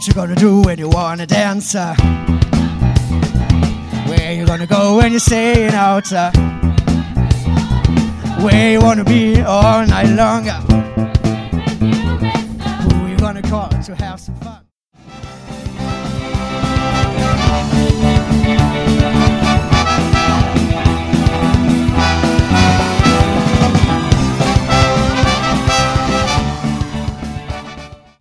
What you gonna do when you wanna dance? uh? Where you gonna go when you're staying out? uh? Where you wanna be all night long? Uh? Who you gonna call to have some fun?